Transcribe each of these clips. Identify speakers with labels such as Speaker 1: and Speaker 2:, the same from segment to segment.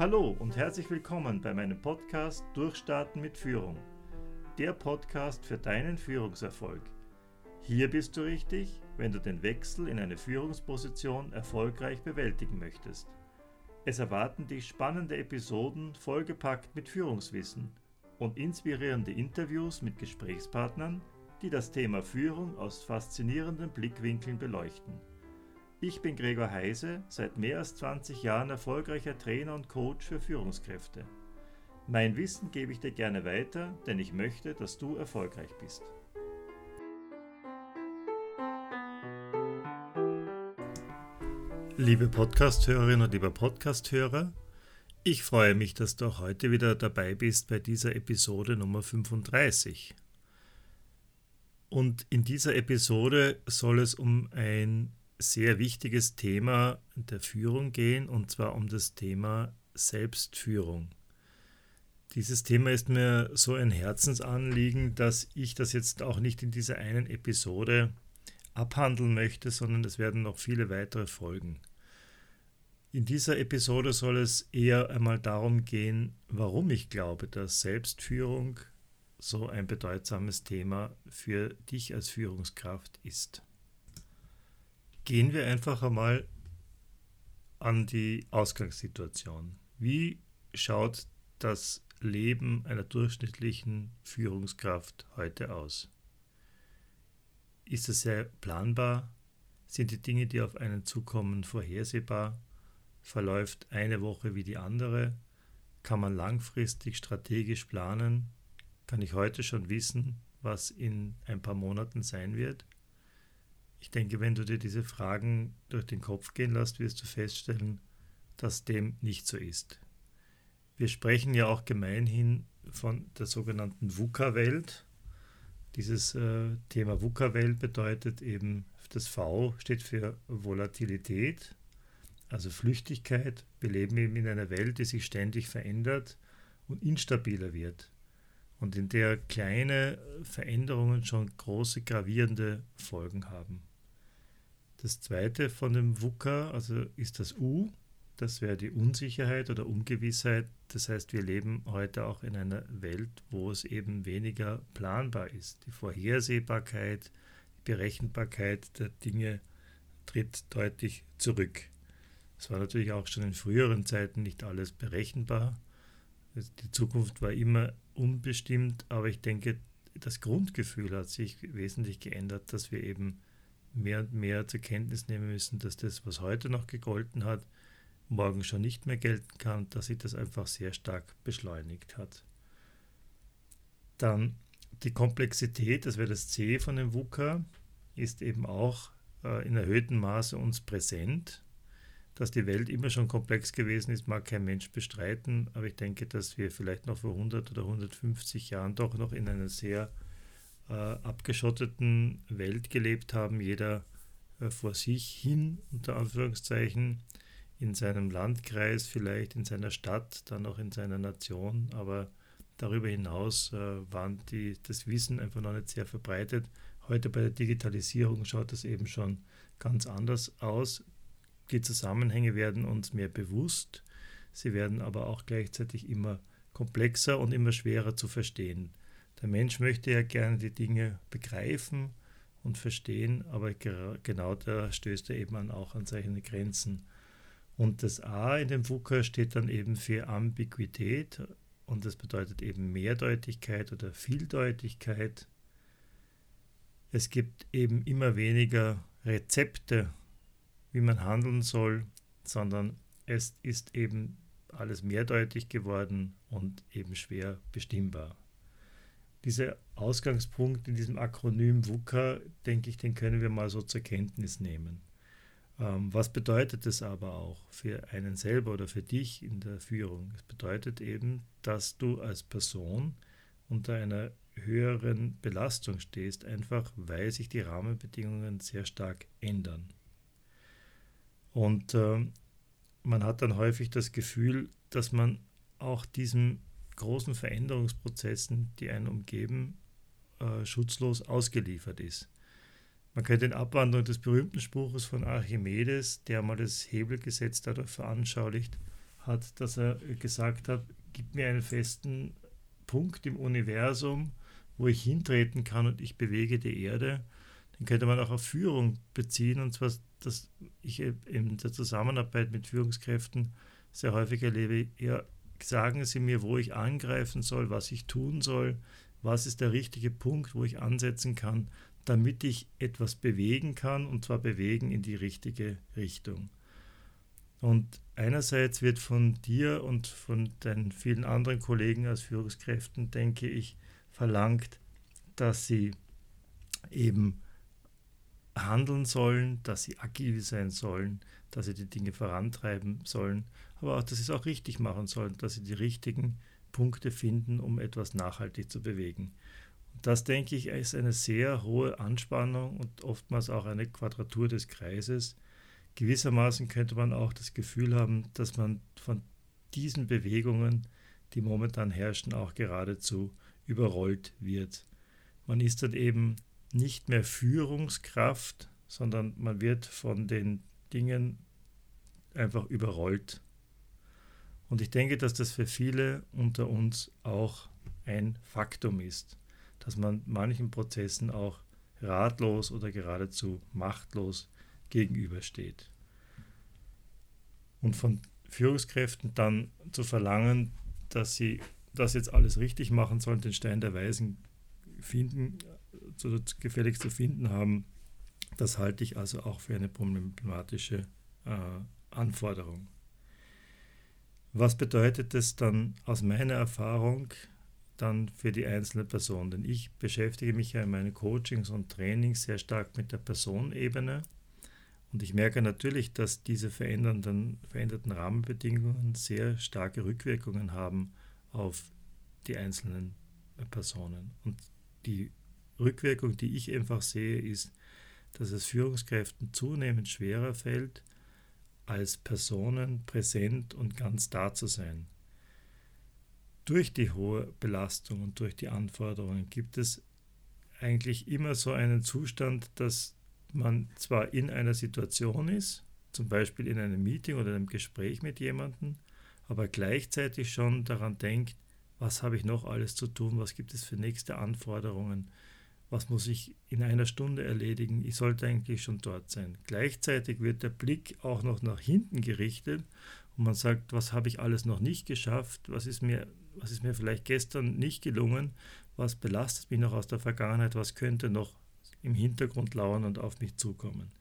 Speaker 1: Hallo und herzlich willkommen bei meinem Podcast Durchstarten mit Führung. Der Podcast für deinen Führungserfolg. Hier bist du richtig, wenn du den Wechsel in eine Führungsposition erfolgreich bewältigen möchtest. Es erwarten dich spannende Episoden vollgepackt mit Führungswissen und inspirierende Interviews mit Gesprächspartnern, die das Thema Führung aus faszinierenden Blickwinkeln beleuchten. Ich bin Gregor Heise, seit mehr als 20 Jahren erfolgreicher Trainer und Coach für Führungskräfte. Mein Wissen gebe ich dir gerne weiter, denn ich möchte, dass du erfolgreich bist. Liebe Podcasthörerinnen und lieber Podcasthörer, ich freue mich, dass du auch heute wieder dabei bist bei dieser Episode Nummer 35. Und in dieser Episode soll es um ein sehr wichtiges Thema der Führung gehen, und zwar um das Thema Selbstführung. Dieses Thema ist mir so ein Herzensanliegen, dass ich das jetzt auch nicht in dieser einen Episode abhandeln möchte, sondern es werden noch viele weitere folgen. In dieser Episode soll es eher einmal darum gehen, warum ich glaube, dass Selbstführung so ein bedeutsames Thema für dich als Führungskraft ist. Gehen wir einfach einmal an die Ausgangssituation. Wie schaut das Leben einer durchschnittlichen Führungskraft heute aus? Ist es sehr planbar? Sind die Dinge, die auf einen zukommen, vorhersehbar? Verläuft eine Woche wie die andere? Kann man langfristig strategisch planen? Kann ich heute schon wissen, was in ein paar Monaten sein wird? Ich denke, wenn du dir diese Fragen durch den Kopf gehen lässt, wirst du feststellen, dass dem nicht so ist. Wir sprechen ja auch gemeinhin von der sogenannten VUCA-Welt. Dieses äh, Thema VUCA-Welt bedeutet eben, das V steht für Volatilität, also Flüchtigkeit. Wir leben eben in einer Welt, die sich ständig verändert und instabiler wird und in der kleine Veränderungen schon große gravierende Folgen haben. Das zweite von dem VUCA, also ist das U, das wäre die Unsicherheit oder Ungewissheit. Das heißt, wir leben heute auch in einer Welt, wo es eben weniger planbar ist. Die Vorhersehbarkeit, die Berechenbarkeit der Dinge tritt deutlich zurück. Es war natürlich auch schon in früheren Zeiten nicht alles berechenbar. Die Zukunft war immer unbestimmt, aber ich denke, das Grundgefühl hat sich wesentlich geändert, dass wir eben mehr und mehr zur Kenntnis nehmen müssen, dass das, was heute noch gegolten hat, morgen schon nicht mehr gelten kann, dass sich das einfach sehr stark beschleunigt hat. Dann die Komplexität, das wäre das C von dem VUCA, ist eben auch äh, in erhöhtem Maße uns präsent. Dass die Welt immer schon komplex gewesen ist, mag kein Mensch bestreiten, aber ich denke, dass wir vielleicht noch vor 100 oder 150 Jahren doch noch in einer sehr äh, abgeschotteten Welt gelebt haben, jeder äh, vor sich hin, unter Anführungszeichen, in seinem Landkreis, vielleicht in seiner Stadt, dann auch in seiner Nation, aber darüber hinaus äh, waren die, das Wissen einfach noch nicht sehr verbreitet. Heute bei der Digitalisierung schaut das eben schon ganz anders aus. Die Zusammenhänge werden uns mehr bewusst, sie werden aber auch gleichzeitig immer komplexer und immer schwerer zu verstehen. Der Mensch möchte ja gerne die Dinge begreifen und verstehen, aber genau da stößt er eben auch an seine Grenzen. Und das A in dem VUCA steht dann eben für Ambiguität und das bedeutet eben Mehrdeutigkeit oder Vieldeutigkeit. Es gibt eben immer weniger Rezepte, wie man handeln soll, sondern es ist eben alles mehrdeutig geworden und eben schwer bestimmbar dieser Ausgangspunkt in diesem Akronym VUCA, denke ich, den können wir mal so zur Kenntnis nehmen. Ähm, was bedeutet das aber auch für einen selber oder für dich in der Führung? Es bedeutet eben, dass du als Person unter einer höheren Belastung stehst, einfach weil sich die Rahmenbedingungen sehr stark ändern. Und äh, man hat dann häufig das Gefühl, dass man auch diesem großen Veränderungsprozessen, die einen umgeben, äh, schutzlos ausgeliefert ist. Man könnte in Abwandlung des berühmten Spruches von Archimedes, der mal das Hebelgesetz dadurch veranschaulicht, hat, dass er gesagt hat, gib mir einen festen Punkt im Universum, wo ich hintreten kann und ich bewege die Erde. Den könnte man auch auf Führung beziehen, und zwar, dass ich in der Zusammenarbeit mit Führungskräften sehr häufig erlebe, ja, sagen Sie mir, wo ich angreifen soll, was ich tun soll, was ist der richtige Punkt, wo ich ansetzen kann, damit ich etwas bewegen kann, und zwar bewegen in die richtige Richtung. Und einerseits wird von dir und von deinen vielen anderen Kollegen als Führungskräften, denke ich, verlangt, dass sie eben handeln sollen, dass sie agil sein sollen, dass sie die Dinge vorantreiben sollen, aber auch, dass sie es auch richtig machen sollen, dass sie die richtigen Punkte finden, um etwas nachhaltig zu bewegen. Und das, denke ich, ist eine sehr hohe Anspannung und oftmals auch eine Quadratur des Kreises, Gewissermaßen könnte man auch das Gefühl haben, dass man von diesen Bewegungen, die momentan herrschen, auch geradezu überrollt wird. Man ist dann eben nicht mehr Führungskraft, sondern man wird von den Dingen einfach überrollt. Und ich denke, dass das für viele unter uns auch ein Faktum ist, dass man manchen Prozessen auch ratlos oder geradezu machtlos gegenübersteht. Und von Führungskräften dann zu verlangen, dass sie das jetzt alles richtig machen sollen, den Stein der Weisen finden, so gefälligst zu finden haben, das halte ich also auch für eine problematische äh, Anforderung. Was bedeutet es dann aus meiner Erfahrung dann für die einzelne Person? Denn ich beschäftige mich ja in meinen Coachings und Trainings sehr stark mit der Personebene und ich merke natürlich, dass diese verändernden, veränderten Rahmenbedingungen sehr starke Rückwirkungen haben auf die einzelnen Personen. Und die Rückwirkung, die ich einfach sehe, ist, dass es Führungskräften zunehmend schwerer fällt, als Personen präsent und ganz da zu sein. Durch die hohe Belastung und durch die Anforderungen gibt es eigentlich immer so einen Zustand, dass man zwar in einer Situation ist, zum Beispiel in einem Meeting oder einem Gespräch mit jemandem, aber gleichzeitig schon daran denkt, was habe ich noch alles zu tun, was gibt es für nächste Anforderungen, was muss ich in einer Stunde erledigen, ich sollte eigentlich schon dort sein. Gleichzeitig wird der Blick auch noch nach hinten gerichtet und man sagt, was habe ich alles noch nicht geschafft, was ist mir, was ist mir vielleicht gestern nicht gelungen, was belastet mich noch aus der Vergangenheit, was könnte noch im Hintergrund lauern und auf mich zukommen.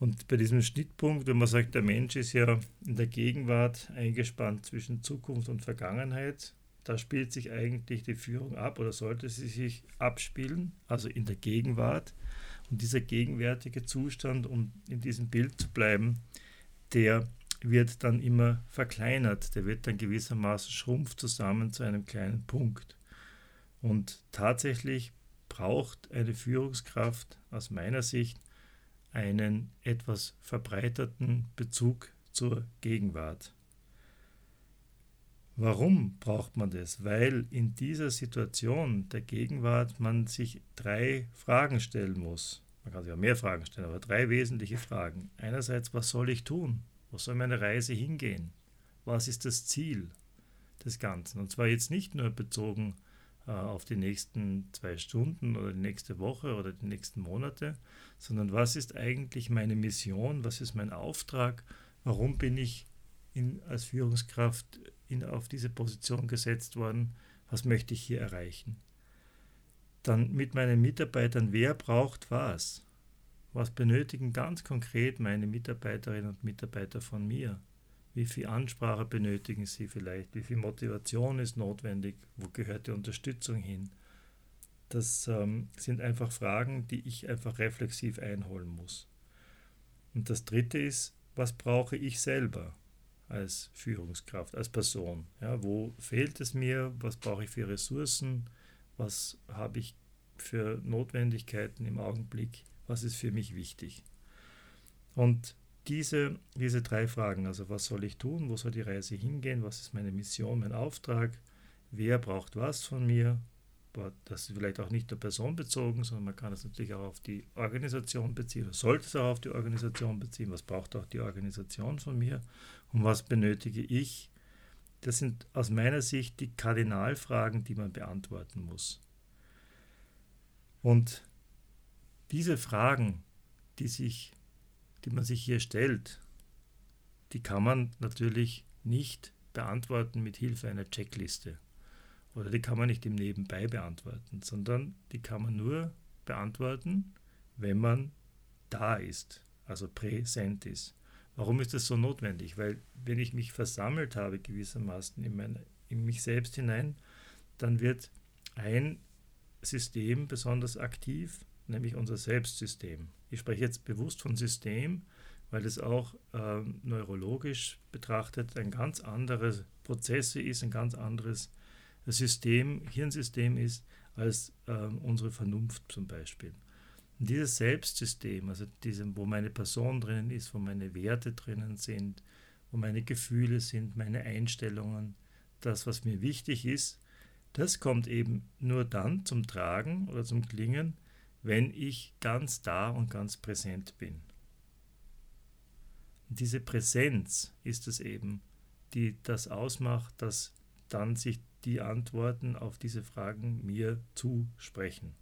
Speaker 1: Und bei diesem Schnittpunkt, wenn man sagt, der Mensch ist ja in der Gegenwart eingespannt zwischen Zukunft und Vergangenheit, da spielt sich eigentlich die Führung ab oder sollte sie sich abspielen, also in der Gegenwart. Und dieser gegenwärtige Zustand, um in diesem Bild zu bleiben, der wird dann immer verkleinert, der wird dann gewissermaßen schrumpft zusammen zu einem kleinen Punkt. Und tatsächlich braucht eine Führungskraft aus meiner Sicht einen etwas verbreiterten Bezug zur Gegenwart. Warum braucht man das? Weil in dieser Situation der Gegenwart man sich drei Fragen stellen muss. Man kann sich auch mehr Fragen stellen, aber drei wesentliche Fragen. Einerseits, was soll ich tun? Wo soll meine Reise hingehen? Was ist das Ziel des Ganzen? Und zwar jetzt nicht nur bezogen äh, auf die nächsten zwei Stunden oder die nächste Woche oder die nächsten Monate, sondern was ist eigentlich meine Mission, was ist mein Auftrag, warum bin ich in, als Führungskraft in, auf diese Position gesetzt worden, was möchte ich hier erreichen. Dann mit meinen Mitarbeitern, wer braucht was? Was benötigen ganz konkret meine Mitarbeiterinnen und Mitarbeiter von mir? Wie viel Ansprache benötigen Sie vielleicht? Wie viel Motivation ist notwendig? Wo gehört die Unterstützung hin? Das ähm, sind einfach Fragen, die ich einfach reflexiv einholen muss. Und das Dritte ist, was brauche ich selber als Führungskraft, als Person? Ja, wo fehlt es mir? Was brauche ich für Ressourcen? Was habe ich für Notwendigkeiten im Augenblick? Was ist für mich wichtig? Und diese, diese drei Fragen, also was soll ich tun, wo soll die Reise hingehen, was ist meine Mission, mein Auftrag, wer braucht was von mir das ist vielleicht auch nicht nur personenbezogen, sondern man kann es natürlich auch auf die Organisation beziehen, oder sollte es auch auf die Organisation beziehen. Was braucht auch die Organisation von mir und was benötige ich? Das sind aus meiner Sicht die Kardinalfragen, die man beantworten muss. Und diese Fragen, die, sich, die man sich hier stellt, die kann man natürlich nicht beantworten mit Hilfe einer Checkliste. Oder die kann man nicht im Nebenbei beantworten, sondern die kann man nur beantworten, wenn man da ist, also präsent ist. Warum ist das so notwendig? Weil wenn ich mich versammelt habe gewissermaßen in, meine, in mich selbst hinein, dann wird ein System besonders aktiv, nämlich unser Selbstsystem. Ich spreche jetzt bewusst von System, weil es auch äh, neurologisch betrachtet ein ganz anderes Prozesse ist, ein ganz anderes System, Hirnsystem ist als äh, unsere Vernunft zum Beispiel. Und dieses Selbstsystem, also diesem, wo meine Person drinnen ist, wo meine Werte drinnen sind, wo meine Gefühle sind, meine Einstellungen, das, was mir wichtig ist, das kommt eben nur dann zum Tragen oder zum Klingen, wenn ich ganz da und ganz präsent bin. Und diese Präsenz ist es eben, die das ausmacht, dass dann sich die Antworten auf diese Fragen mir zusprechen.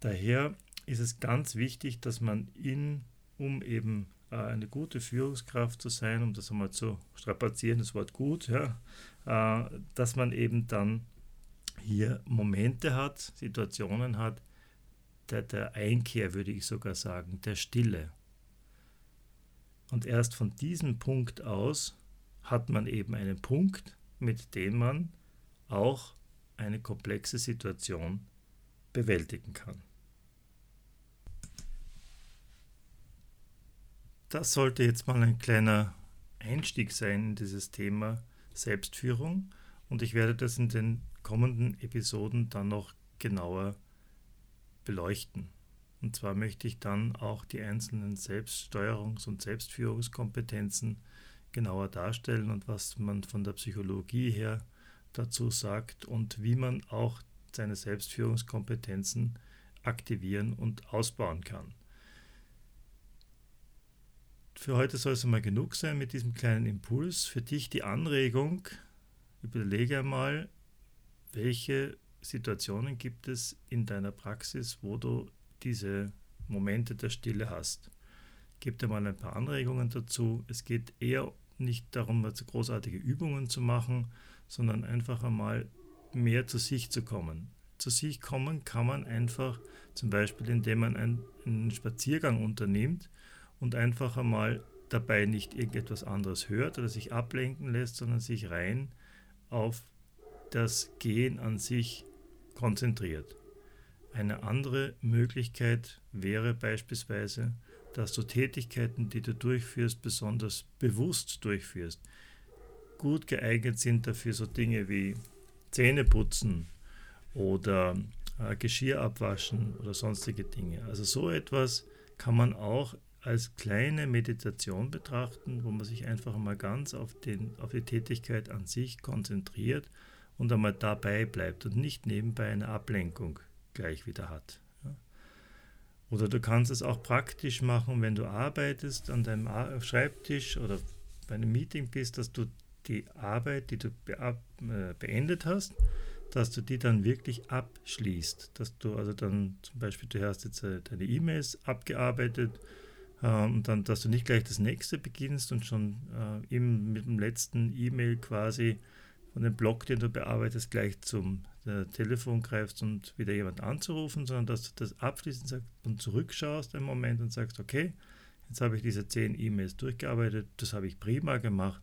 Speaker 1: Daher ist es ganz wichtig, dass man in, um eben äh, eine gute Führungskraft zu sein, um das einmal zu strapazieren, das Wort gut, ja, äh, dass man eben dann hier Momente hat, Situationen hat, der, der Einkehr, würde ich sogar sagen, der Stille. Und erst von diesem Punkt aus hat man eben einen Punkt, mit dem man auch eine komplexe Situation bewältigen kann. Das sollte jetzt mal ein kleiner Einstieg sein in dieses Thema Selbstführung und ich werde das in den kommenden Episoden dann noch genauer beleuchten. Und zwar möchte ich dann auch die einzelnen Selbststeuerungs- und Selbstführungskompetenzen genauer darstellen und was man von der Psychologie her dazu sagt und wie man auch seine Selbstführungskompetenzen aktivieren und ausbauen kann. Für heute soll es einmal genug sein mit diesem kleinen Impuls. Für dich die Anregung, überlege einmal, welche Situationen gibt es in deiner Praxis, wo du diese Momente der Stille hast. Gib dir mal ein paar Anregungen dazu. Es geht eher nicht darum, großartige Übungen zu machen, sondern einfach einmal mehr zu sich zu kommen. Zu sich kommen kann man einfach zum Beispiel, indem man einen, einen Spaziergang unternimmt und einfach einmal dabei nicht irgendetwas anderes hört oder sich ablenken lässt, sondern sich rein auf das Gehen an sich konzentriert. Eine andere Möglichkeit wäre beispielsweise, dass du Tätigkeiten, die du durchführst, besonders bewusst durchführst. Gut geeignet sind dafür so Dinge wie Zähneputzen oder äh, Geschirr abwaschen oder sonstige Dinge. Also so etwas kann man auch als kleine Meditation betrachten, wo man sich einfach mal ganz auf, den, auf die Tätigkeit an sich konzentriert und einmal dabei bleibt und nicht nebenbei eine Ablenkung gleich wieder hat. Oder du kannst es auch praktisch machen, wenn du arbeitest an deinem Schreibtisch oder bei einem Meeting bist, dass du die Arbeit, die du äh, beendet hast, dass du die dann wirklich abschließt. Dass du also dann zum Beispiel, du hast jetzt äh, deine E-Mails abgearbeitet ähm, und dann, dass du nicht gleich das nächste beginnst und schon äh, eben mit dem letzten E-Mail quasi von dem Blog, den du bearbeitest, gleich zum äh, Telefon greifst und wieder jemand anzurufen, sondern dass du das abschließend sagst und zurückschaust einen Moment und sagst, okay, jetzt habe ich diese zehn E-Mails durchgearbeitet, das habe ich prima gemacht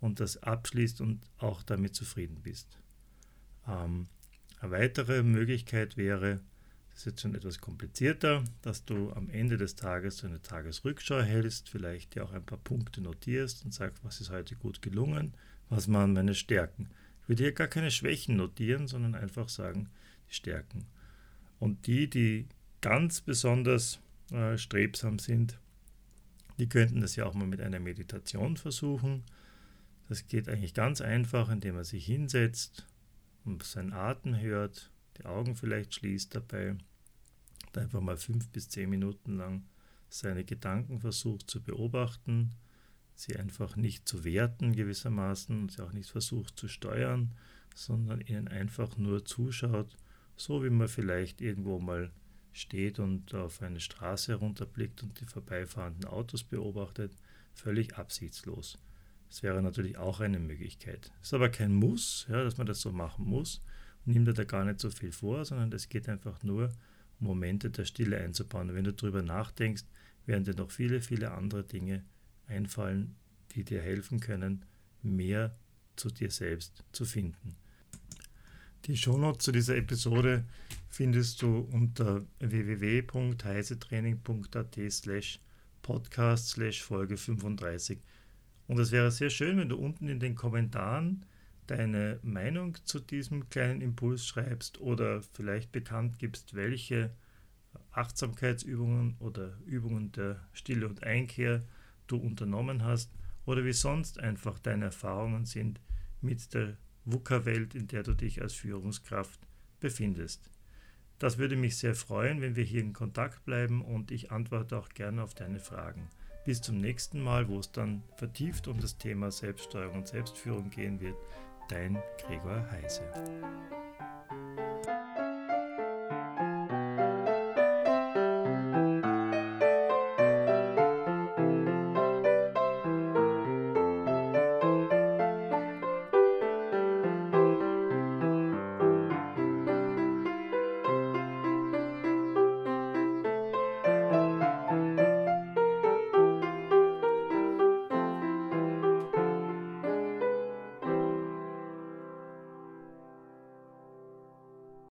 Speaker 1: und das abschließt und auch damit zufrieden bist. Ähm, eine weitere Möglichkeit wäre, das ist jetzt schon etwas komplizierter, dass du am Ende des Tages so eine Tagesrückschau hältst, vielleicht dir auch ein paar Punkte notierst und sagst, was ist heute gut gelungen, was waren meine Stärken. Ich würde hier gar keine Schwächen notieren, sondern einfach sagen, die Stärken. Und die, die ganz besonders äh, strebsam sind, die könnten das ja auch mal mit einer Meditation versuchen. Das geht eigentlich ganz einfach, indem man sich hinsetzt und seinen Atem hört, die Augen vielleicht schließt dabei, und einfach mal fünf bis zehn Minuten lang seine Gedanken versucht zu beobachten, sie einfach nicht zu werten gewissermaßen und sie auch nicht versucht zu steuern, sondern ihnen einfach nur zuschaut, so wie man vielleicht irgendwo mal steht und auf eine Straße herunterblickt und die vorbeifahrenden Autos beobachtet, völlig absichtslos. Das wäre natürlich auch eine Möglichkeit. Ist aber kein Muss, ja, dass man das so machen muss. Und nimmt da gar nicht so viel vor, sondern es geht einfach nur, Momente der Stille einzubauen. Und wenn du darüber nachdenkst, werden dir noch viele, viele andere Dinge einfallen, die dir helfen können, mehr zu dir selbst zu finden. Die Shownotes zu dieser Episode findest du unter www.heisetraining.at slash podcast slash Folge 35. Und es wäre sehr schön, wenn du unten in den Kommentaren deine Meinung zu diesem kleinen Impuls schreibst oder vielleicht bekannt gibst, welche Achtsamkeitsübungen oder Übungen der Stille und Einkehr du unternommen hast oder wie sonst einfach deine Erfahrungen sind mit der VUCA-Welt, in der du dich als Führungskraft befindest. Das würde mich sehr freuen, wenn wir hier in Kontakt bleiben und ich antworte auch gerne auf deine Fragen. Bis zum nächsten Mal, wo es dann vertieft um das Thema Selbststeuerung und Selbstführung gehen wird. Dein Gregor Heise.